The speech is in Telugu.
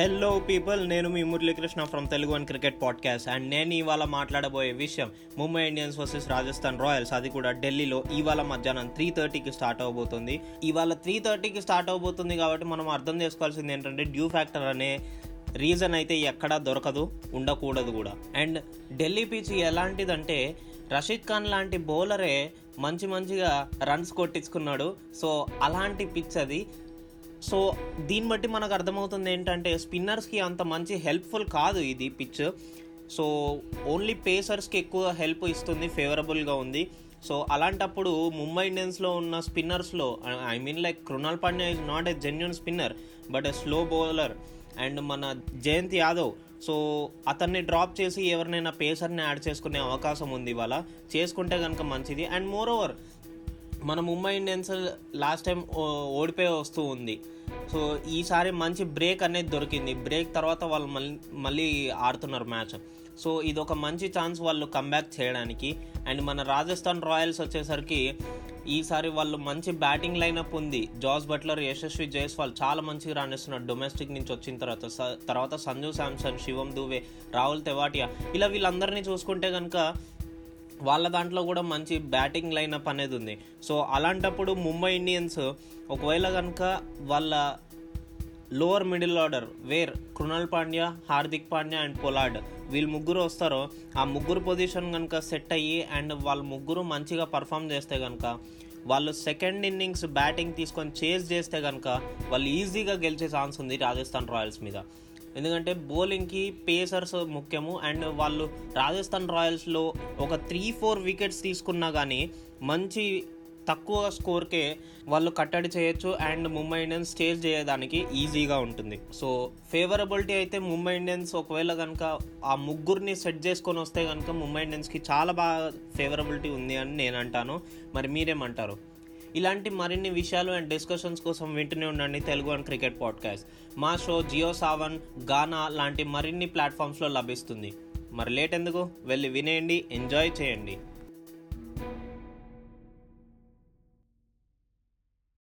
హలో పీపుల్ నేను మీ Muralikrishna from Telugu one cricket podcast and నేను ఇవాళ మాట్లాడబోయే విషయం Mumbai Indians versus Rajasthan Royals అది కూడా ఢిల్లీలో ఇవాళ మధ్యాహ్నం త్రీ థర్టీకి స్టార్ట్ అవబోతుంది. ఇవాళ త్రీ థర్టీకి స్టార్ట్ అవబోతుంది కాబట్టి మనం అర్థం చేసుకోవాల్సింది ఏంటంటే డ్యూ ఫ్యాక్టర్ అనే రీజన్ అయితే ఎక్కడా దొరకదు ఉండకూడదు కూడా. అండ్ ఢిల్లీ పిచ్ ఎలాంటిదంటే రషీద్ ఖాన్ లాంటి బౌలరే మంచి మంచిగా రన్స్ కొట్టించుకున్నాడు. సో అలాంటి పిచ్ అది సో దీన్ని బట్టి మనకు అర్థమవుతుంది ఏంటంటే స్పిన్నర్స్కి అంత మంచి హెల్ప్ఫుల్ కాదు ఇది పిచ్. సో ఓన్లీ పేసర్స్కి ఎక్కువ హెల్ప్ ఇస్తుంది ఫేవరబుల్గా ఉంది. సో అలాంటప్పుడు ముంబై ఇండియన్స్లో ఉన్న స్పిన్నర్స్లో I mean like Krunal Pandya is not a genuine spinner but a slow bowler. And మన జయంత్ యాదవ్ సో అతన్ని డ్రాప్ చేసి ఎవరినైనా పేసర్ని యాడ్ చేసుకునే అవకాశం ఉంది ఇవాళ. చేసుకుంటే కనుక మంచిది. అండ్ మోర్ ఓవర్ మన ముంబై ఇండియన్స్ లాస్ట్ టైం ఓడిపోయి వస్తూ ఉంది. సో ఈసారి మంచి బ్రేక్ అనేది దొరికింది. బ్రేక్ తర్వాత వాళ్ళు మళ్ళీ మళ్ళీ ఆడుతున్నారు మ్యాచ్. సో ఇది ఒక మంచి ఛాన్స్ వాళ్ళు కంబ్యాక్ చేయడానికి. అండ్ మన రాజస్థాన్ రాయల్స్ వచ్చేసరికి ఈసారి వాళ్ళు మంచి బ్యాటింగ్ లైనప్ ఉంది. జాస్ బట్లర్ యశస్వి జైస్వాల్ చాలా మంచిగా రాణిస్తున్నారు డొమెస్టిక్ నుంచి వచ్చిన తర్వాత. తర్వాత సంజు శాంసన్ శివం దువే రాహుల్ తెవాటియా ఇలా వీళ్ళందరినీ చూసుకుంటే కనుక వాళ్ళ దాంట్లో కూడా మంచి బ్యాటింగ్ లైనప్ అనేది ఉంది. సో అలాంటప్పుడు ముంబై ఇండియన్స్ ఒకవేళ కనుక వాళ్ళ lower middle order where Krunal Pandya Hardik Pandya and Pollard వీళ్ళు ముగ్గురు వస్తారో ఆ ముగ్గురు పొజిషన్ కనుక సెట్ అయ్యి అండ్ వాళ్ళ ముగ్గురు మంచిగా పర్ఫామ్ చేస్తే కనుక వాళ్ళు సెకండ్ ఇన్నింగ్స్ బ్యాటింగ్ తీసుకొని చేజ్ చేస్తే కనుక వాళ్ళు ఈజీగా గెలిచే ఛాన్స్ ఉంది రాజస్థాన్ రాయల్స్ మీద. ఎందుకంటే బౌలింగ్కి పేసర్స్ ముఖ్యము. అండ్ వాళ్ళు రాజస్థాన్ రాయల్స్లో ఒక త్రీ ఫోర్ వికెట్స్ తీసుకున్నా కానీ మంచి తక్కువ స్కోర్కే వాళ్ళు కట్టడి చేయొచ్చు. అండ్ ముంబై ఇండియన్స్ స్టేజ్ చేయడానికి ఈజీగా ఉంటుంది. సో ఫేవరబిలిటీ అయితే ముంబై ఇండియన్స్ ఒకవేళ కనుక ఆ ముగ్గురిని సెట్ చేసుకొని వస్తే కనుక ముంబై ఇండియన్స్కి చాలా బాగా ఫేవరబిలిటీ ఉంది అని నేను అంటాను. మరి మీరేమంటారు? ఇలాంటి మరిన్ని విషయాలు అండ్ డిస్కషన్స్ కోసం వింటూనే ఉండండి తెలుగు అండ్ క్రికెట్ పాడ్కాస్ట్ మా షో జియో సావన్ గానా లాంటి మరిన్ని ప్లాట్ఫామ్స్లో లభిస్తుంది. మరి లేట్ ఎందుకు? వెళ్ళి వినేయండి ఎంజాయ్ చేయండి.